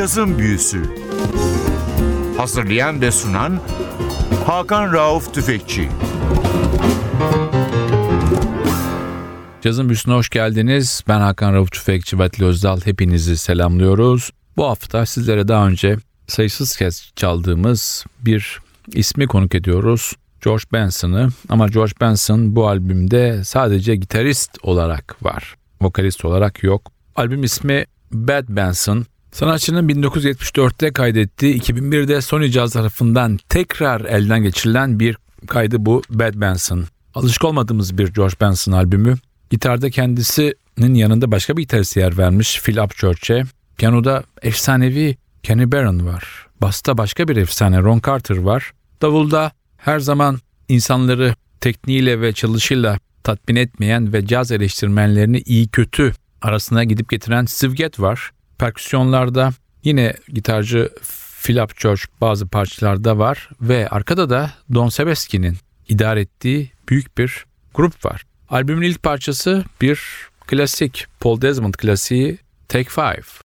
Cazın Büyüsü Hazırlayan ve sunan Hakan Rauf Tüfekçi Cazın Büyüsü'ne hoş geldiniz. Ben Hakan Rauf Tüfekçi ve Özdal. Hepinizi selamlıyoruz. Bu hafta sizlere daha önce sayısız kez çaldığımız bir ismi konuk ediyoruz. George Benson'ı ama George Benson bu albümde sadece gitarist olarak var. Vokalist olarak yok. Albüm ismi Bad Benson. Sanatçının 1974'te kaydettiği 2001'de Sony Jazz tarafından tekrar elden geçirilen bir kaydı bu Bad Benson. Alışık olmadığımız bir George Benson albümü. Gitarda kendisinin yanında başka bir gitarist yer vermiş Phil Upchurch'e. Piyanoda efsanevi Kenny Barron var. Basta başka bir efsane Ron Carter var. Davulda her zaman insanları tekniğiyle ve çalışıyla tatmin etmeyen ve caz eleştirmenlerini iyi kötü arasına gidip getiren Gadd var. Perküsyonlarda yine gitarcı Phil Upchurch bazı parçalarda var ve arkada da Don Sebeski'nin idare ettiği büyük bir grup var. Albümün ilk parçası bir klasik Paul Desmond klasiği Take Five.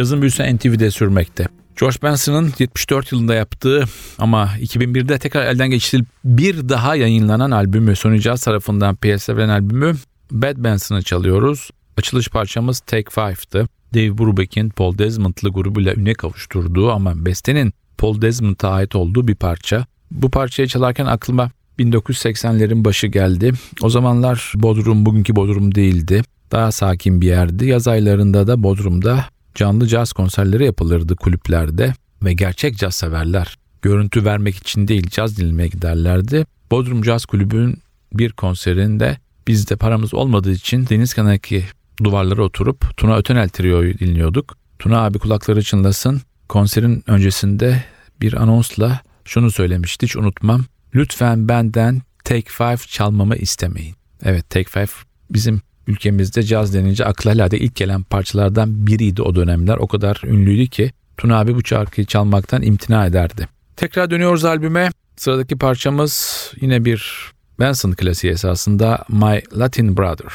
Cazın büyüsü NTV'de sürmekte. George Benson'ın 74 yılında yaptığı ama 2001'de tekrar elden geçirilip bir daha yayınlanan albümü Sony Jazz tarafından piyasaya verilen albümü Bad Benson'ı çalıyoruz. Açılış parçamız Take Five'tı. Dave Brubeck'in Paul Desmond'lı grubuyla üne kavuşturduğu ama bestenin Paul Desmond'a ait olduğu bir parça. Bu parçayı çalarken aklıma 1980'lerin başı geldi. O zamanlar Bodrum bugünkü Bodrum değildi. Daha sakin bir yerdi. Yaz aylarında da Bodrum'da canlı caz konserleri yapılırdı kulüplerde ve gerçek caz severler görüntü vermek için değil caz dinlemeye giderlerdi. Bodrum Caz Kulübü'nün bir konserinde biz de paramız olmadığı için deniz kenarındaki duvarlara oturup Tuna Ötenel Trio'yu dinliyorduk. Tuna abi kulakları çınlasın. Konserin öncesinde bir anonsla şunu söylemişti hiç unutmam. Lütfen benden Take Five çalmamı istemeyin. Evet Take Five bizim ülkemizde caz denince akla herhalde ilk gelen parçalardan biriydi o dönemler. O kadar ünlüydü ki Tuna abi bu şarkıyı çalmaktan imtina ederdi. Tekrar dönüyoruz albüme. Sıradaki parçamız yine bir Benson klasiği esasında My Latin Brother.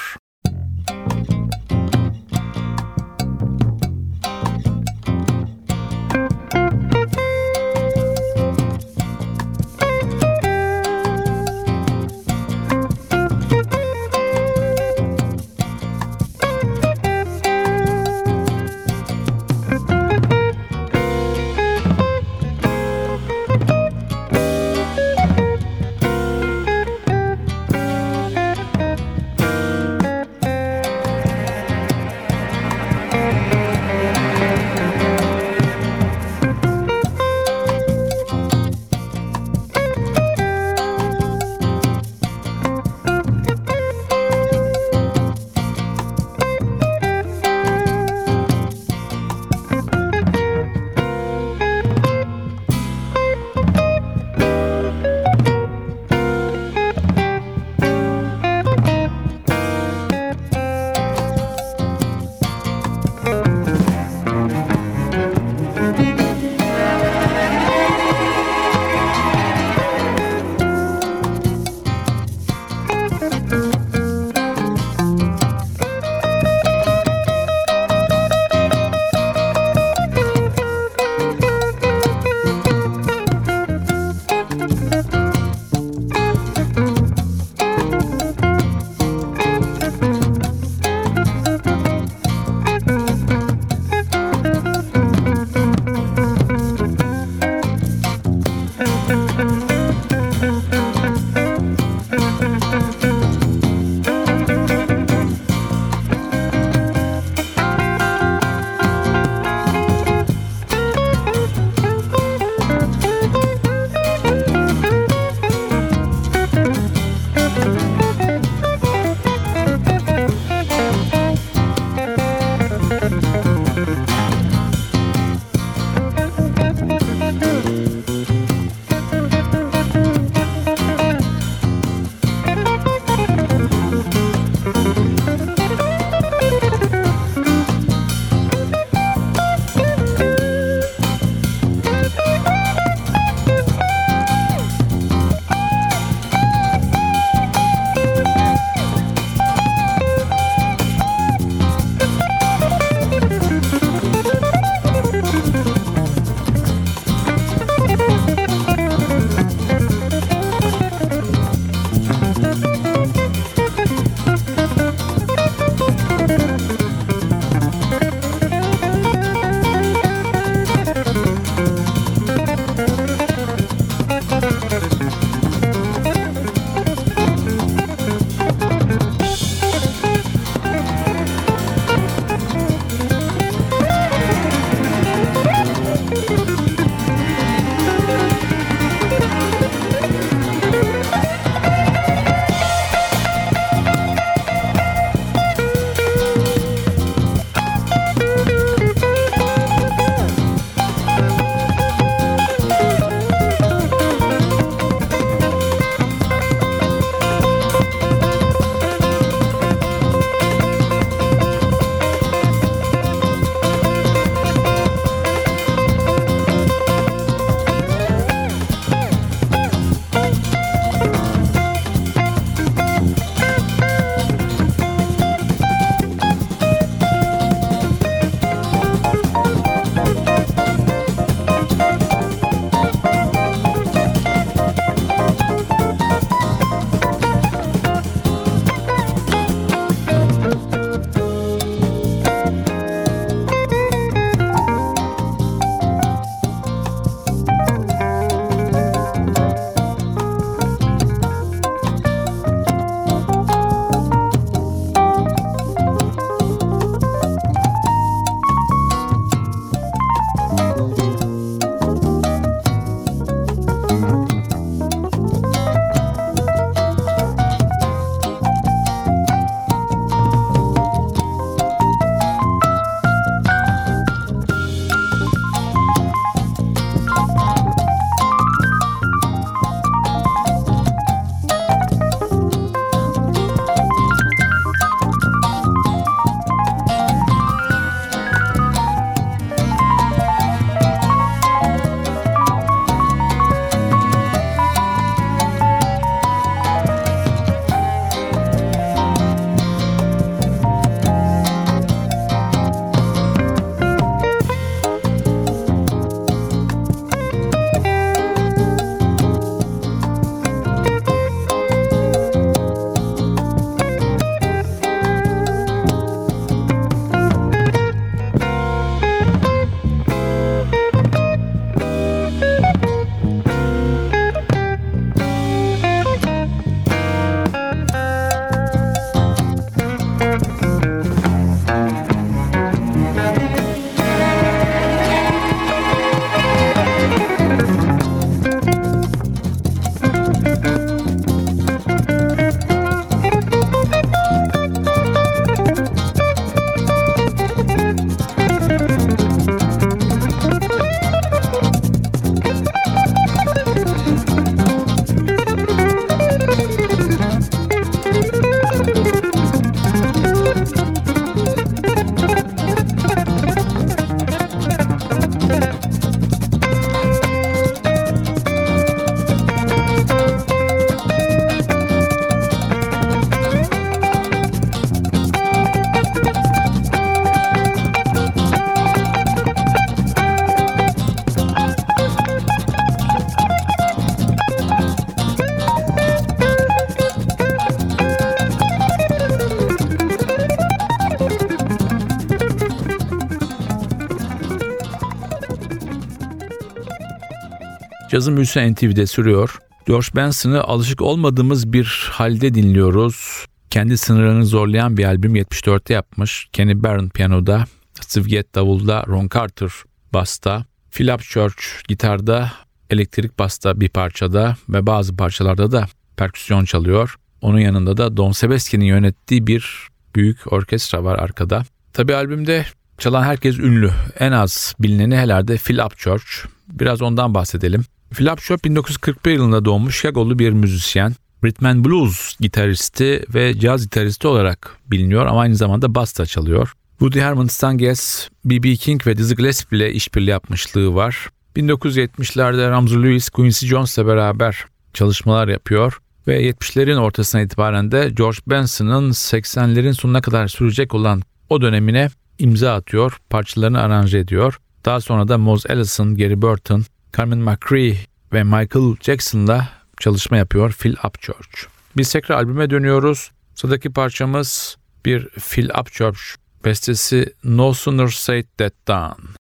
Cazın büyüsü NTV'de sürüyor. George Benson'ı alışık olmadığımız bir halde dinliyoruz. Kendi sınırlarını zorlayan bir albüm 74'te yapmış. Kenny Barron piyanoda, Steve Gadd davulda, Ron Carter basta, Phil Upchurch gitarda, elektrik basta bir parçada ve bazı parçalarda da perküsyon çalıyor. Onun yanında da Don Sebastian'in yönettiği bir büyük orkestra var arkada. Tabi albümde çalan herkes ünlü. En az bilineni herhalde Phil Upchurch. Biraz ondan bahsedelim. Phil Upchurch 1941 yılında doğmuş Chicago'lu bir müzisyen. Rhythm and Blues gitaristi ve caz gitaristi olarak biliniyor ama aynı zamanda basta çalıyor. Woody Herman, Stan Getz, B.B. King ve Dizzy Gillespie ile işbirliği yapmışlığı var. 1970'lerde Ramsey Lewis, Quincy Jones'la beraber çalışmalar yapıyor ve 70'lerin ortasına itibaren de George Benson'ın 80'lerin sonuna kadar sürecek olan o dönemine imza atıyor, parçalarını aranje ediyor. Daha sonra da Mose Allison, Gary Burton, Carmen McRae ve Michael Jackson'la çalışma yapıyor Phil Upchurch. Biz tekrar albüme dönüyoruz. Sıradaki parçamız bir Phil Upchurch bestesi No Sooner Said That Done.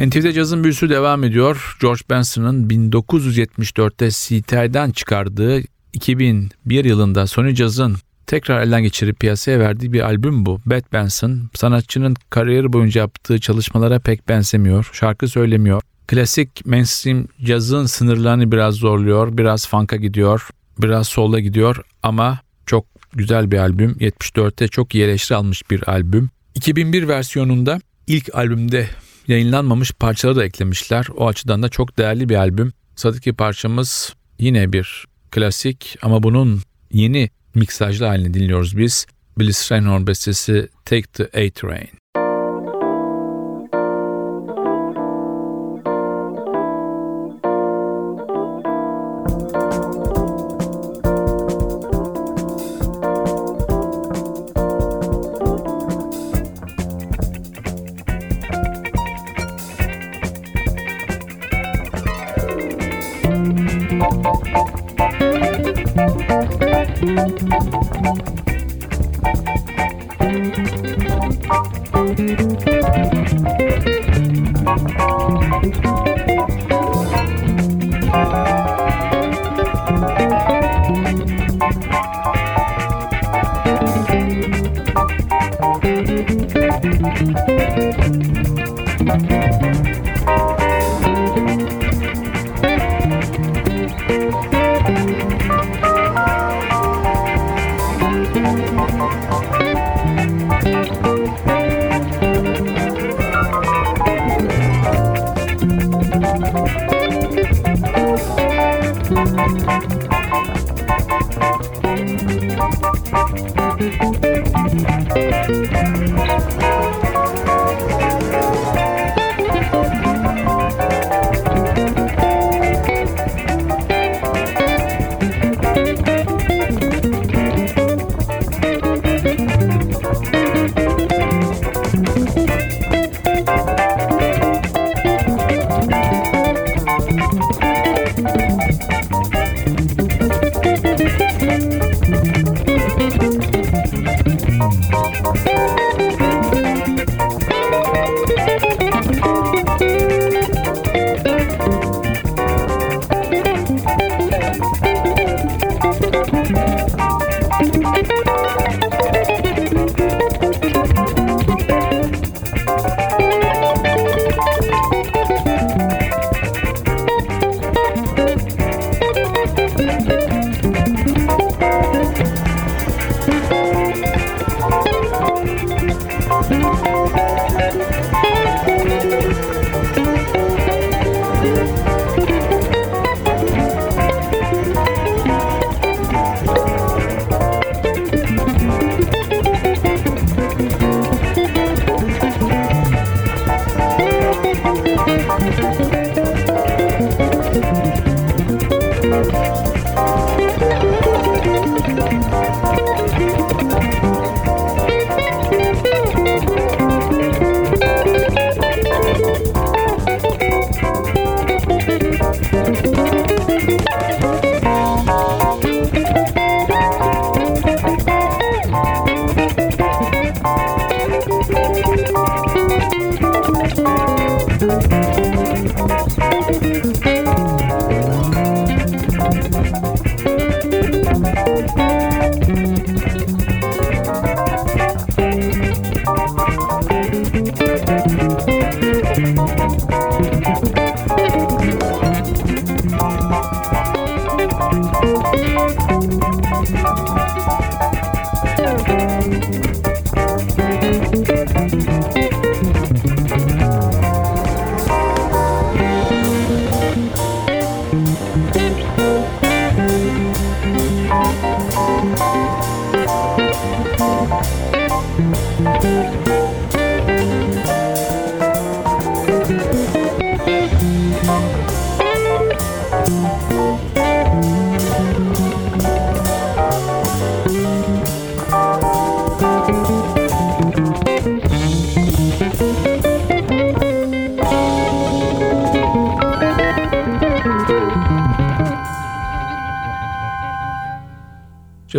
NTV'de cazın büyüsü devam ediyor. George Benson'ın 1974'te CTI'den çıkardığı 2001 yılında Sony Jazz'ın tekrar elden geçirip piyasaya verdiği bir albüm bu. Bad Benson, sanatçının kariyeri boyunca yaptığı çalışmalara pek benzemiyor. Şarkı söylemiyor. Klasik mainstream cazın sınırlarını biraz zorluyor, biraz funk'a gidiyor, biraz sola gidiyor ama çok güzel bir albüm. 74'te çok iyi eleştiri almış bir albüm. 2001 versiyonunda ilk albümde yayınlanmamış parçaları da eklemişler. O açıdan da çok değerli bir albüm. Sıradaki parçamız yine bir klasik ama bunun yeni miksajlı halini dinliyoruz biz. Billy Strayhorn bestesi Take the A-Train.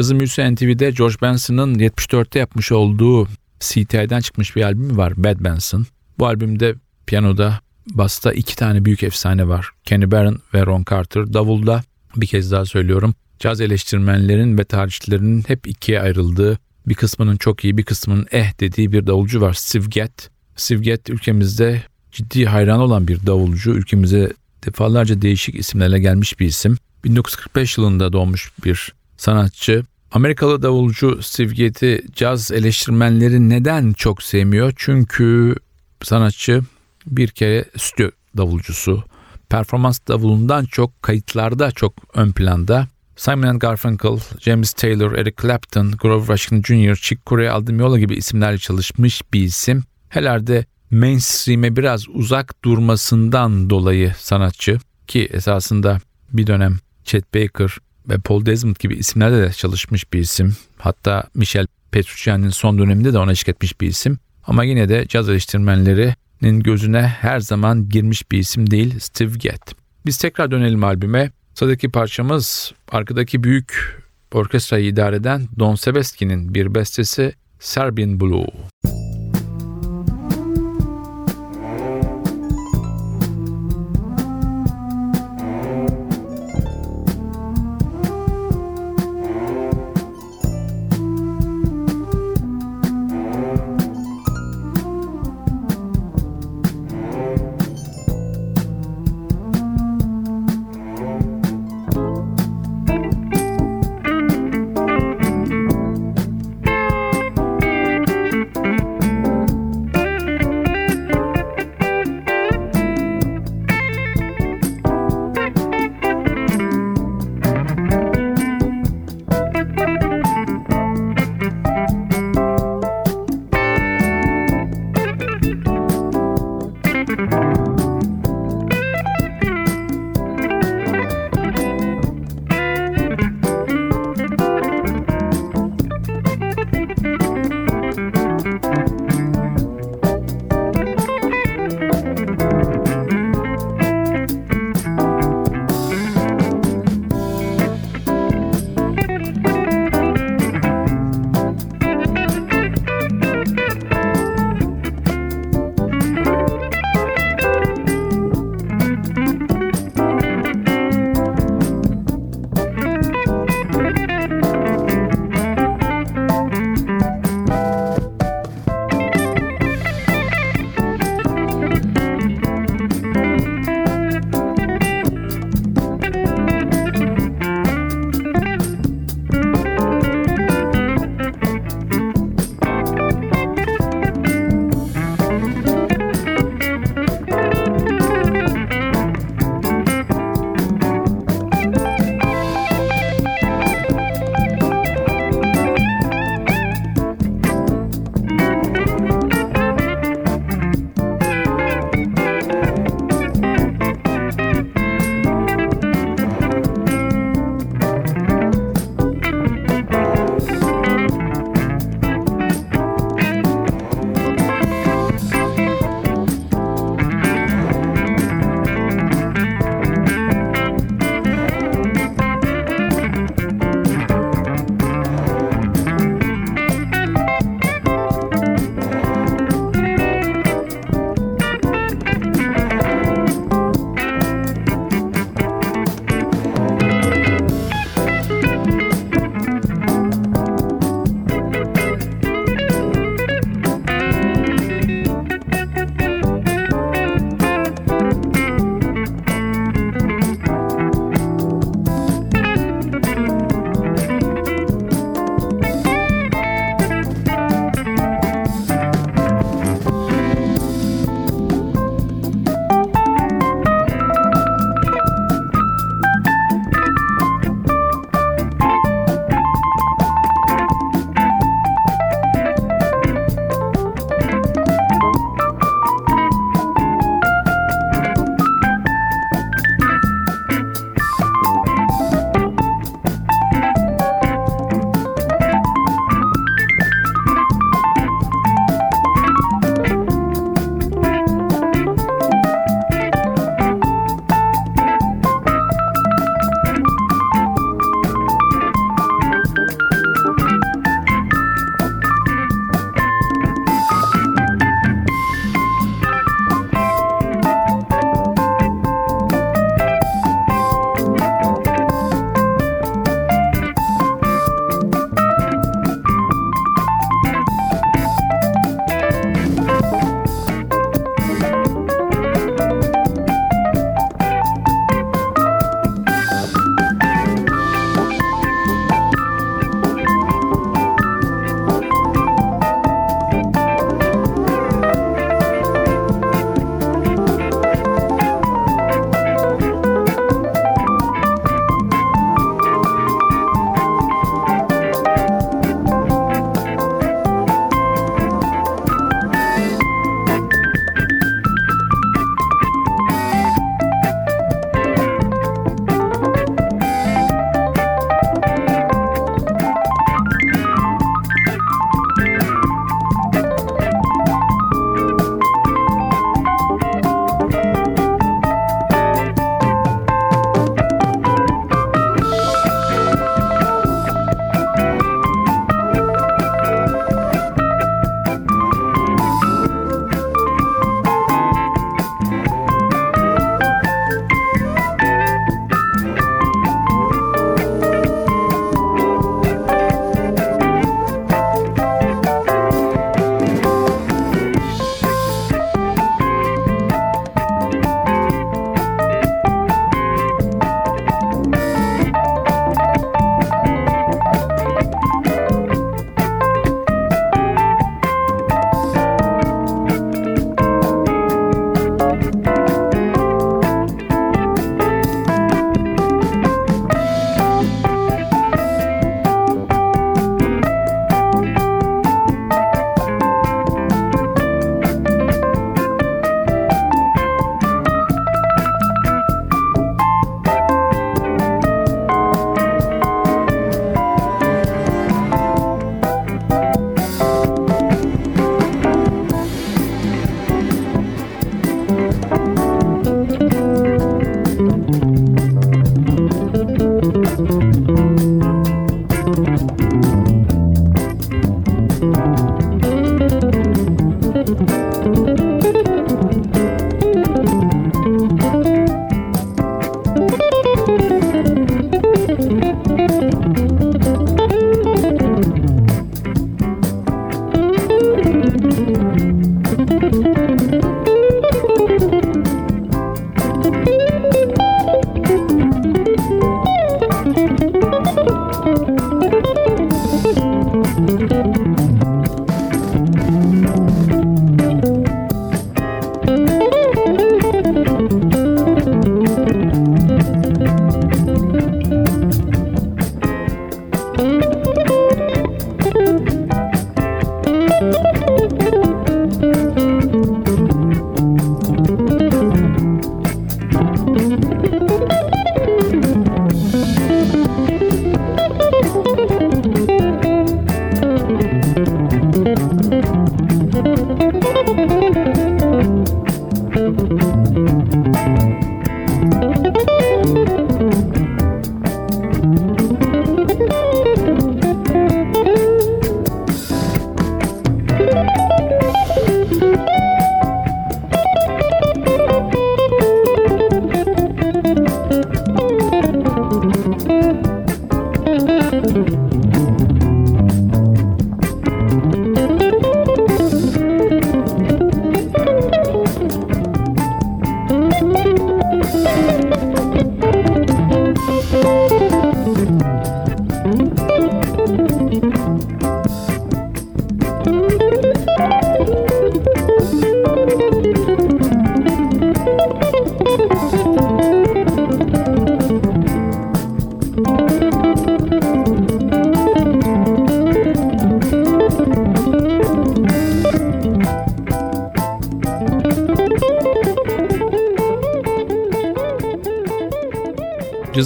Cazı Müzisyen TV'de George Benson'ın 74'te yapmış olduğu CTI'den çıkmış bir albümü var Bad Benson. Bu albümde piyanoda basta iki tane büyük efsane var. Kenny Barron ve Ron Carter. Davulda bir kez daha söylüyorum. Caz eleştirmenlerin ve tarihçilerinin hep ikiye ayrıldığı bir kısmının çok iyi bir kısmının eh dediği bir davulcu var Steve Gadd. Steve Gadd ülkemizde ciddi hayran olan bir davulcu. Ülkemize defalarca değişik isimlerle gelmiş bir isim. 1945 yılında doğmuş bir sanatçı. Amerikalı davulcu Steve Gadd'i caz eleştirmenleri neden çok sevmiyor? Çünkü sanatçı bir kere stüdyo davulcusu. Performans davulundan çok kayıtlarda çok ön planda. Simon Garfunkel, James Taylor, Eric Clapton, Grover Washington Jr., Chick Corea, Aldimiola gibi isimlerle çalışmış bir isim. Herhalde mainstream'e biraz uzak durmasından dolayı sanatçı ki esasında bir dönem Chet Baker ve Paul Desmond gibi isimlerle de çalışmış bir isim. Hatta Michel Petrucciani'nin son döneminde de ona eşlik etmiş bir isim. Ama yine de caz eleştirmenlerinin gözüne her zaman girmiş bir isim değil Steve Gadd. Biz tekrar dönelim albüme. Sıradaki parçamız arkadaki büyük orkestrayı idare eden Don Sebastian'in bir bestesi Serbian Blue.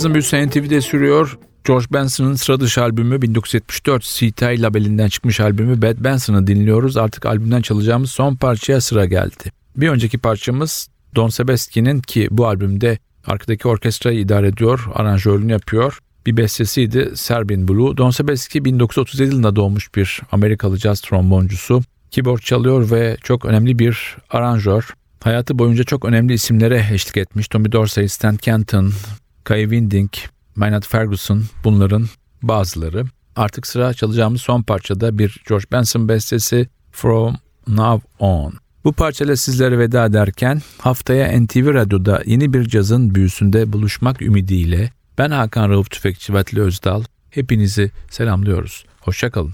Cazın büyüsü NTV'de sürüyor. George Benson'ın sıra dışı albümü 1974 CTI labelinden çıkmış albümü Bad Benson'ı dinliyoruz. Artık albümden çalacağımız son parçaya sıra geldi. Bir önceki parçamız Don Sebastian'in ki bu albümde arkadaki orkestrayı idare ediyor, aranjörlüğünü yapıyor. Bir bestesiydi Serbian Blue. Don Sebastian 1937 yılında doğmuş bir Amerikalı caz tromboncusu. Keyboard çalıyor ve çok önemli bir aranjör. Hayatı boyunca çok önemli isimlere eşlik etmiş. Tommy Dorsey, Stan Kenton, Kai Winding, Maynard Ferguson bunların bazıları. Artık sıra çalacağımız son parçada bir George Benson bestesi From Now On. Bu parçayla sizlere veda ederken haftaya NTV Radyo'da yeni bir cazın büyüsünde buluşmak ümidiyle ben Hakan Rauf Tüfekçi Vatli Özdal hepinizi selamlıyoruz. Hoşçakalın.